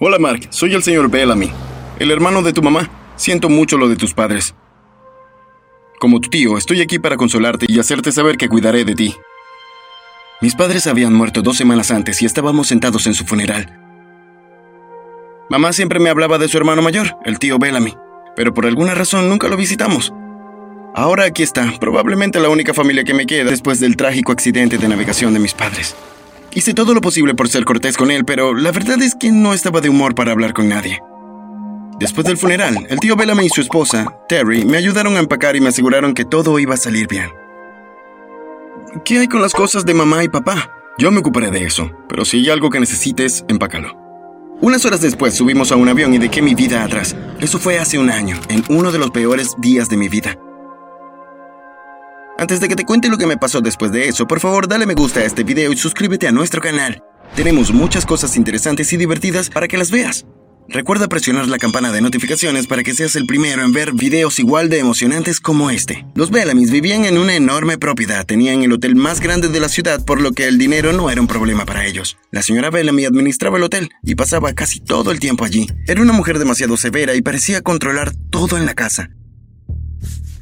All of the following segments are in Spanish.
Hola Mark, soy el señor Bellamy, el hermano de tu mamá. Siento mucho lo de tus padres. Como tu tío, estoy aquí para consolarte y hacerte saber que cuidaré de ti. Mis padres habían muerto dos semanas antes y estábamos sentados en su funeral. Mamá siempre me hablaba de su hermano mayor, el tío Bellamy, pero por alguna razón nunca lo visitamos. Ahora aquí está, probablemente la única familia que me queda después del trágico accidente de navegación de mis padres. Hice todo lo posible por ser cortés con él, pero la verdad es que no estaba de humor para hablar con nadie. Después del funeral, el tío Bellamy y su esposa, Terry, me ayudaron a empacar y me aseguraron que todo iba a salir bien. ¿Qué hay con las cosas de mamá y papá? Yo me ocuparé de eso, pero si hay algo que necesites, empácalo. Unas horas después subimos a un avión y dejé mi vida atrás. Eso fue hace un año, en uno de los peores días de mi vida. Antes de que te cuente lo que me pasó después de eso, por favor dale me gusta a este video y suscríbete a nuestro canal. Tenemos muchas cosas interesantes y divertidas para que las veas. Recuerda presionar la campana de notificaciones para que seas el primero en ver videos igual de emocionantes como este. Los Bellamys vivían en una enorme propiedad, tenían el hotel más grande de la ciudad por lo que el dinero no era un problema para ellos. La señora Bellamy administraba el hotel y pasaba casi todo el tiempo allí. Era una mujer demasiado severa y parecía controlar todo en la casa.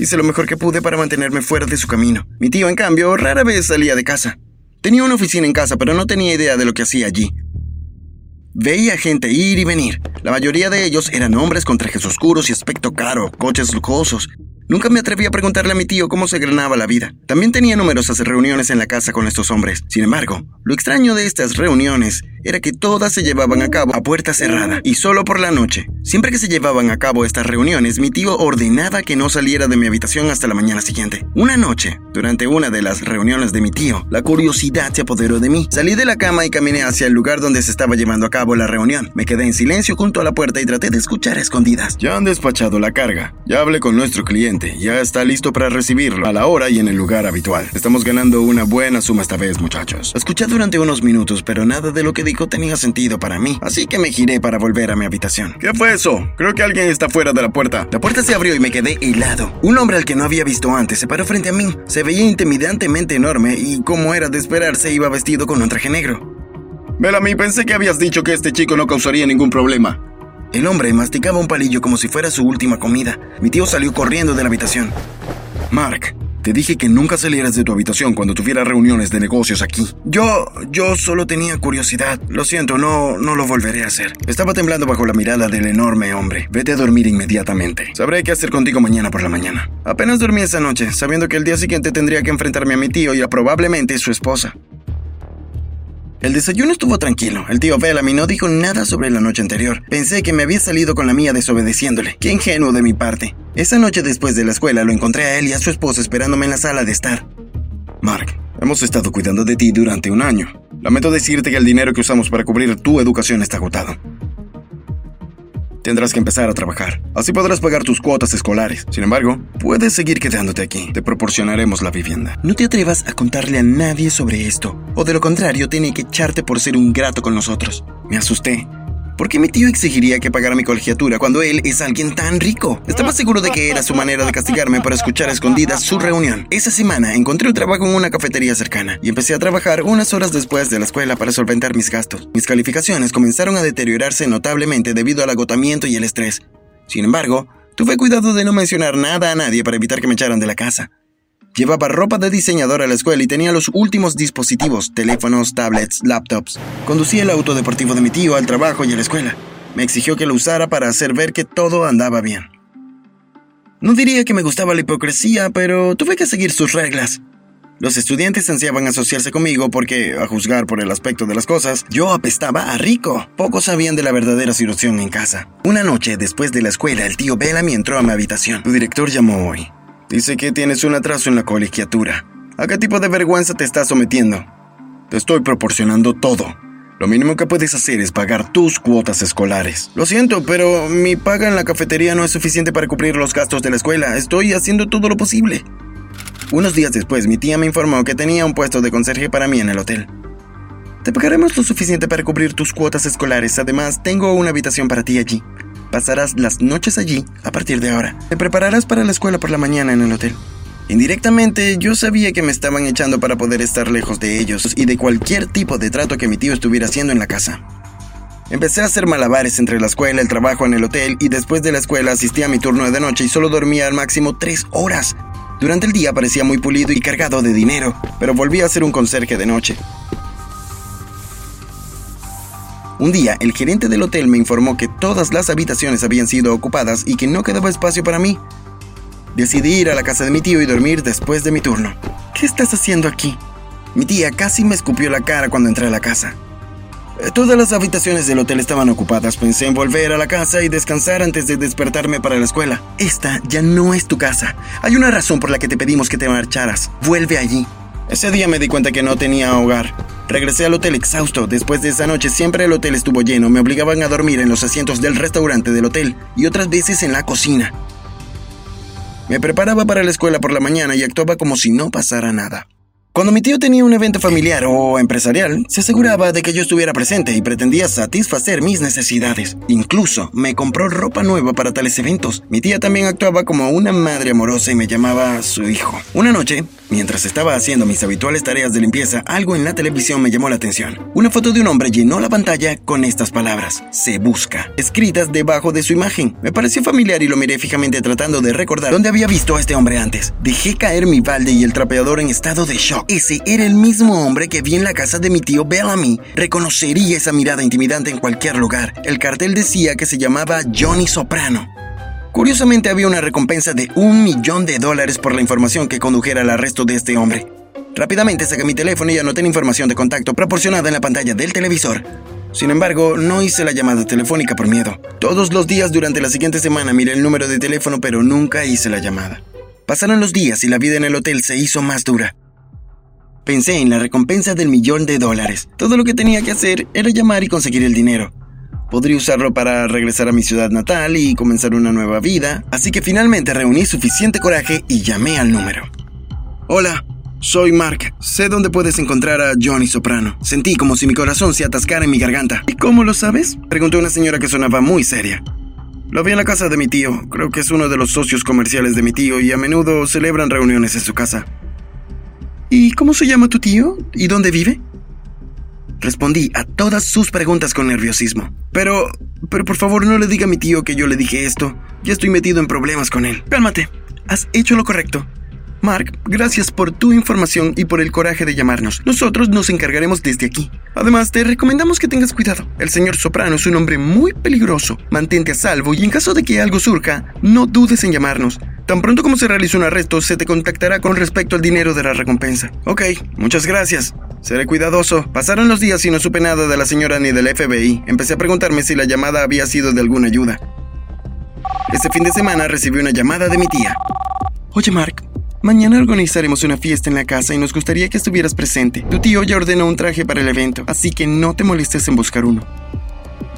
Hice lo mejor que pude para mantenerme fuera de su camino. Mi tío, en cambio, rara vez salía de casa. Tenía una oficina en casa, pero no tenía idea de lo que hacía allí. Veía gente ir y venir. La mayoría de ellos eran hombres con trajes oscuros y aspecto caro, coches lujosos, Nunca me atreví a preguntarle a mi tío cómo se ganaba la vida. También tenía numerosas reuniones en la casa con estos hombres. Sin embargo, lo extraño de estas reuniones era que todas se llevaban a cabo a puerta cerrada y solo por la noche. Siempre que se llevaban a cabo estas reuniones, mi tío ordenaba que no saliera de mi habitación hasta la mañana siguiente. Una noche, durante una de las reuniones de mi tío, la curiosidad se apoderó de mí. Salí de la cama y caminé hacia el lugar donde se estaba llevando a cabo la reunión. Me quedé en silencio junto a la puerta y traté de escuchar escondidas. Ya han despachado la carga. Ya hablé con nuestro cliente ya está listo para recibirlo a la hora y en el lugar habitual. Estamos ganando una buena suma esta vez, muchachos. Escuché durante unos minutos, pero nada de lo que dijo tenía sentido para mí, así que me giré para volver a mi habitación. ¿Qué fue eso? Creo que alguien está fuera de la puerta. La puerta se abrió y me quedé helado. Un hombre al que no había visto antes se paró frente a mí. Se veía intimidantemente enorme y, como era de esperarse, iba vestido con un traje negro. Bellamy, pensé que habías dicho que este chico no causaría ningún problema. El hombre masticaba un palillo como si fuera su última comida. Mi tío salió corriendo de la habitación. Mark, te dije que nunca salieras de tu habitación cuando tuviera reuniones de negocios aquí. Yo, yo solo tenía curiosidad. Lo siento, no, no lo volveré a hacer. Estaba temblando bajo la mirada del enorme hombre. Vete a dormir inmediatamente. Sabré qué hacer contigo mañana por la mañana. Apenas dormí esa noche, sabiendo que el día siguiente tendría que enfrentarme a mi tío y a probablemente su esposa. El desayuno estuvo tranquilo. El tío Bellamy no dijo nada sobre la noche anterior. Pensé que me había salido con la mía desobedeciéndole. Qué ingenuo de mi parte. Esa noche después de la escuela lo encontré a él y a su esposa esperándome en la sala de estar. Mark, hemos estado cuidando de ti durante un año. Lamento decirte que el dinero que usamos para cubrir tu educación está agotado. Tendrás que empezar a trabajar. Así podrás pagar tus cuotas escolares. Sin embargo, puedes seguir quedándote aquí. Te proporcionaremos la vivienda. No te atrevas a contarle a nadie sobre esto. O de lo contrario, tiene que echarte por ser un grato con nosotros. Me asusté. ¿Por qué mi tío exigiría que pagara mi colegiatura cuando él es alguien tan rico? Estaba seguro de que era su manera de castigarme por escuchar a escondidas su reunión. Esa semana encontré un trabajo en una cafetería cercana y empecé a trabajar unas horas después de la escuela para solventar mis gastos. Mis calificaciones comenzaron a deteriorarse notablemente debido al agotamiento y el estrés. Sin embargo, tuve cuidado de no mencionar nada a nadie para evitar que me echaran de la casa. Llevaba ropa de diseñador a la escuela y tenía los últimos dispositivos, teléfonos, tablets, laptops. Conducía el auto deportivo de mi tío al trabajo y a la escuela. Me exigió que lo usara para hacer ver que todo andaba bien. No diría que me gustaba la hipocresía, pero tuve que seguir sus reglas. Los estudiantes ansiaban asociarse conmigo porque, a juzgar por el aspecto de las cosas, yo apestaba a rico. Pocos sabían de la verdadera situación en casa. Una noche después de la escuela, el tío Bellamy entró a mi habitación. Tu director llamó hoy. Dice que tienes un atraso en la colegiatura. ¿A qué tipo de vergüenza te estás sometiendo? Te estoy proporcionando todo. Lo mínimo que puedes hacer es pagar tus cuotas escolares. Lo siento, pero mi paga en la cafetería no es suficiente para cubrir los gastos de la escuela. Estoy haciendo todo lo posible. Unos días después, mi tía me informó que tenía un puesto de conserje para mí en el hotel. Te pagaremos lo suficiente para cubrir tus cuotas escolares. Además, tengo una habitación para ti allí. Pasarás las noches allí a partir de ahora. Te prepararás para la escuela por la mañana en el hotel. Indirectamente, yo sabía que me estaban echando para poder estar lejos de ellos y de cualquier tipo de trato que mi tío estuviera haciendo en la casa. Empecé a hacer malabares entre la escuela, el trabajo en el hotel y después de la escuela asistí a mi turno de noche y solo dormía al máximo tres horas. Durante el día parecía muy pulido y cargado de dinero, pero volví a ser un conserje de noche. Un día, el gerente del hotel me informó que todas las habitaciones habían sido ocupadas y que no quedaba espacio para mí. Decidí ir a la casa de mi tío y dormir después de mi turno. ¿Qué estás haciendo aquí? Mi tía casi me escupió la cara cuando entré a la casa. Eh, todas las habitaciones del hotel estaban ocupadas. Pensé en volver a la casa y descansar antes de despertarme para la escuela. Esta ya no es tu casa. Hay una razón por la que te pedimos que te marcharas. Vuelve allí. Ese día me di cuenta que no tenía hogar. Regresé al hotel exhausto. Después de esa noche siempre el hotel estuvo lleno. Me obligaban a dormir en los asientos del restaurante del hotel y otras veces en la cocina. Me preparaba para la escuela por la mañana y actuaba como si no pasara nada. Cuando mi tío tenía un evento familiar o empresarial, se aseguraba de que yo estuviera presente y pretendía satisfacer mis necesidades. Incluso me compró ropa nueva para tales eventos. Mi tía también actuaba como una madre amorosa y me llamaba su hijo. Una noche, mientras estaba haciendo mis habituales tareas de limpieza, algo en la televisión me llamó la atención. Una foto de un hombre llenó la pantalla con estas palabras, se busca, escritas debajo de su imagen. Me pareció familiar y lo miré fijamente tratando de recordar dónde había visto a este hombre antes. Dejé caer mi balde y el trapeador en estado de shock. Ese era el mismo hombre que vi en la casa de mi tío Bellamy. Reconocería esa mirada intimidante en cualquier lugar. El cartel decía que se llamaba Johnny Soprano. Curiosamente había una recompensa de un millón de dólares por la información que condujera al arresto de este hombre. Rápidamente saqué mi teléfono y anoté la información de contacto proporcionada en la pantalla del televisor. Sin embargo, no hice la llamada telefónica por miedo. Todos los días durante la siguiente semana miré el número de teléfono, pero nunca hice la llamada. Pasaron los días y la vida en el hotel se hizo más dura. Pensé en la recompensa del millón de dólares. Todo lo que tenía que hacer era llamar y conseguir el dinero. Podría usarlo para regresar a mi ciudad natal y comenzar una nueva vida, así que finalmente reuní suficiente coraje y llamé al número. Hola, soy Mark. Sé dónde puedes encontrar a Johnny Soprano. Sentí como si mi corazón se atascara en mi garganta. ¿Y cómo lo sabes? Preguntó una señora que sonaba muy seria. Lo vi en la casa de mi tío. Creo que es uno de los socios comerciales de mi tío y a menudo celebran reuniones en su casa. ¿Y cómo se llama tu tío? ¿Y dónde vive? Respondí a todas sus preguntas con nerviosismo. Pero, pero por favor no le diga a mi tío que yo le dije esto. Ya estoy metido en problemas con él. Cálmate. Has hecho lo correcto. Mark, gracias por tu información y por el coraje de llamarnos. Nosotros nos encargaremos desde aquí. Además, te recomendamos que tengas cuidado. El señor Soprano es un hombre muy peligroso. Mantente a salvo y en caso de que algo surja, no dudes en llamarnos. Tan pronto como se realice un arresto, se te contactará con respecto al dinero de la recompensa. Ok, muchas gracias. Seré cuidadoso. Pasaron los días y no supe nada de la señora ni del FBI. Empecé a preguntarme si la llamada había sido de alguna ayuda. Ese fin de semana recibí una llamada de mi tía. Oye, Mark, Mañana organizaremos una fiesta en la casa y nos gustaría que estuvieras presente. Tu tío ya ordenó un traje para el evento, así que no te molestes en buscar uno.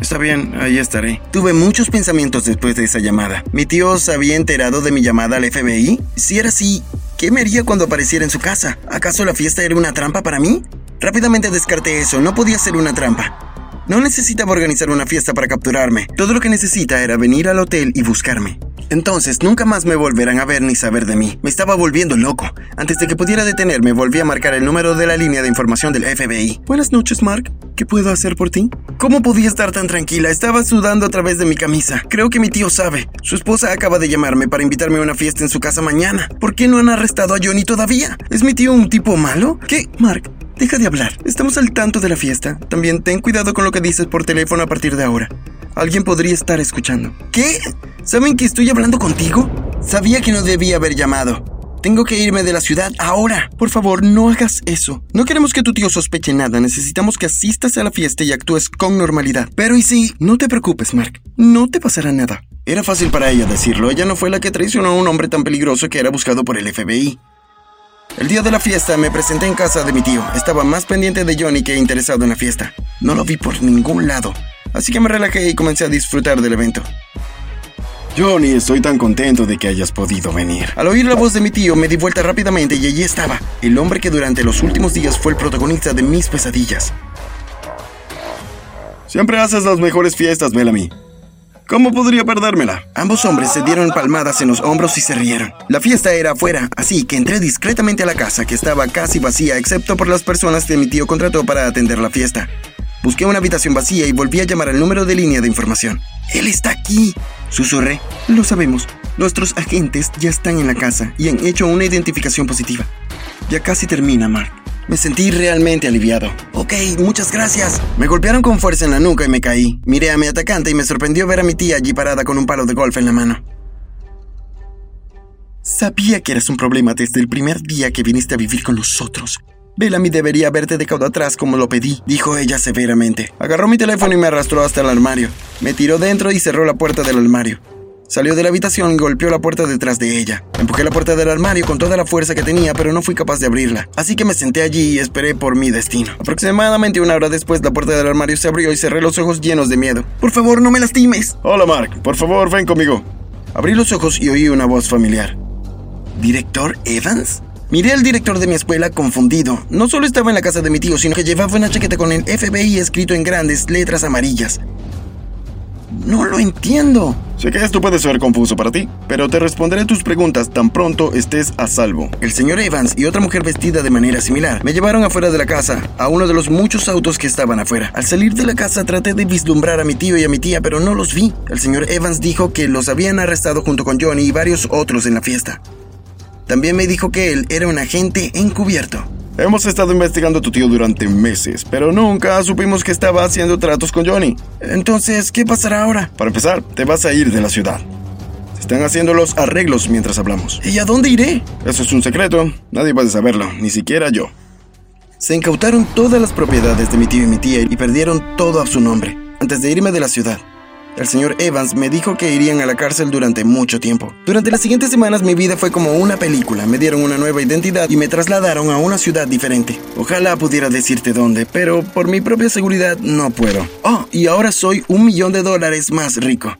Está bien, ahí estaré. Tuve muchos pensamientos después de esa llamada. ¿Mi tío se había enterado de mi llamada al FBI? Si era así, ¿qué me haría cuando apareciera en su casa? ¿Acaso la fiesta era una trampa para mí? Rápidamente descarté eso, no podía ser una trampa. No necesitaba organizar una fiesta para capturarme. Todo lo que necesita era venir al hotel y buscarme. Entonces nunca más me volverán a ver ni saber de mí. Me estaba volviendo loco. Antes de que pudiera detenerme, volví a marcar el número de la línea de información del FBI. Buenas noches, Mark. ¿Qué puedo hacer por ti? ¿Cómo podía estar tan tranquila? Estaba sudando a través de mi camisa. Creo que mi tío sabe. Su esposa acaba de llamarme para invitarme a una fiesta en su casa mañana. ¿Por qué no han arrestado a Johnny todavía? ¿Es mi tío un tipo malo? ¿Qué? Mark, Deja de hablar. Estamos al tanto de la fiesta. También ten cuidado con lo que dices por teléfono a partir de ahora. Alguien podría estar escuchando. ¿Qué? ¿Saben que estoy hablando contigo? Sabía que no debía haber llamado. Tengo que irme de la ciudad ahora. Por favor, no hagas eso. No queremos que tu tío sospeche nada. Necesitamos que asistas a la fiesta y actúes con normalidad. Pero y si... No te preocupes, Mark. No te pasará nada. Era fácil para ella decirlo. Ella no fue la que traicionó a un hombre tan peligroso que era buscado por el FBI. El día de la fiesta me presenté en casa de mi tío. Estaba más pendiente de Johnny que interesado en la fiesta. No lo vi por ningún lado. Así que me relajé y comencé a disfrutar del evento. Johnny, estoy tan contento de que hayas podido venir. Al oír la voz de mi tío, me di vuelta rápidamente y allí estaba, el hombre que durante los últimos días fue el protagonista de mis pesadillas. Siempre haces las mejores fiestas, Bellamy. ¿Cómo podría perdérmela? Ambos hombres se dieron palmadas en los hombros y se rieron. La fiesta era afuera, así que entré discretamente a la casa que estaba casi vacía excepto por las personas que mi tío contrató para atender la fiesta. Busqué una habitación vacía y volví a llamar al número de línea de información. Él está aquí, susurré. Lo sabemos. Nuestros agentes ya están en la casa y han hecho una identificación positiva. Ya casi termina, Mark. Me sentí realmente aliviado. Ok, muchas gracias. Me golpearon con fuerza en la nuca y me caí. Miré a mi atacante y me sorprendió ver a mi tía allí parada con un palo de golf en la mano. Sabía que eras un problema desde el primer día que viniste a vivir con nosotros. Bellamy debería haberte dejado atrás como lo pedí, dijo ella severamente. Agarró mi teléfono y me arrastró hasta el armario. Me tiró dentro y cerró la puerta del armario. Salió de la habitación y golpeó la puerta detrás de ella. Empujé la puerta del armario con toda la fuerza que tenía, pero no fui capaz de abrirla. Así que me senté allí y esperé por mi destino. Aproximadamente una hora después, la puerta del armario se abrió y cerré los ojos llenos de miedo. Por favor, no me lastimes. Hola, Mark. Por favor, ven conmigo. Abrí los ojos y oí una voz familiar. ¿Director Evans? Miré al director de mi escuela confundido. No solo estaba en la casa de mi tío, sino que llevaba una chaqueta con el FBI escrito en grandes letras amarillas. No lo entiendo. Sé que esto puede ser confuso para ti, pero te responderé tus preguntas tan pronto estés a salvo. El señor Evans y otra mujer vestida de manera similar me llevaron afuera de la casa, a uno de los muchos autos que estaban afuera. Al salir de la casa traté de vislumbrar a mi tío y a mi tía, pero no los vi. El señor Evans dijo que los habían arrestado junto con Johnny y varios otros en la fiesta. También me dijo que él era un agente encubierto. Hemos estado investigando a tu tío durante meses, pero nunca supimos que estaba haciendo tratos con Johnny. Entonces, ¿qué pasará ahora? Para empezar, te vas a ir de la ciudad. Se están haciendo los arreglos mientras hablamos. ¿Y a dónde iré? Eso es un secreto. Nadie puede saberlo, ni siquiera yo. Se incautaron todas las propiedades de mi tío y mi tía y perdieron todo a su nombre, antes de irme de la ciudad. El señor Evans me dijo que irían a la cárcel durante mucho tiempo. Durante las siguientes semanas mi vida fue como una película. Me dieron una nueva identidad y me trasladaron a una ciudad diferente. Ojalá pudiera decirte dónde, pero por mi propia seguridad no puedo. Oh, y ahora soy un millón de dólares más rico.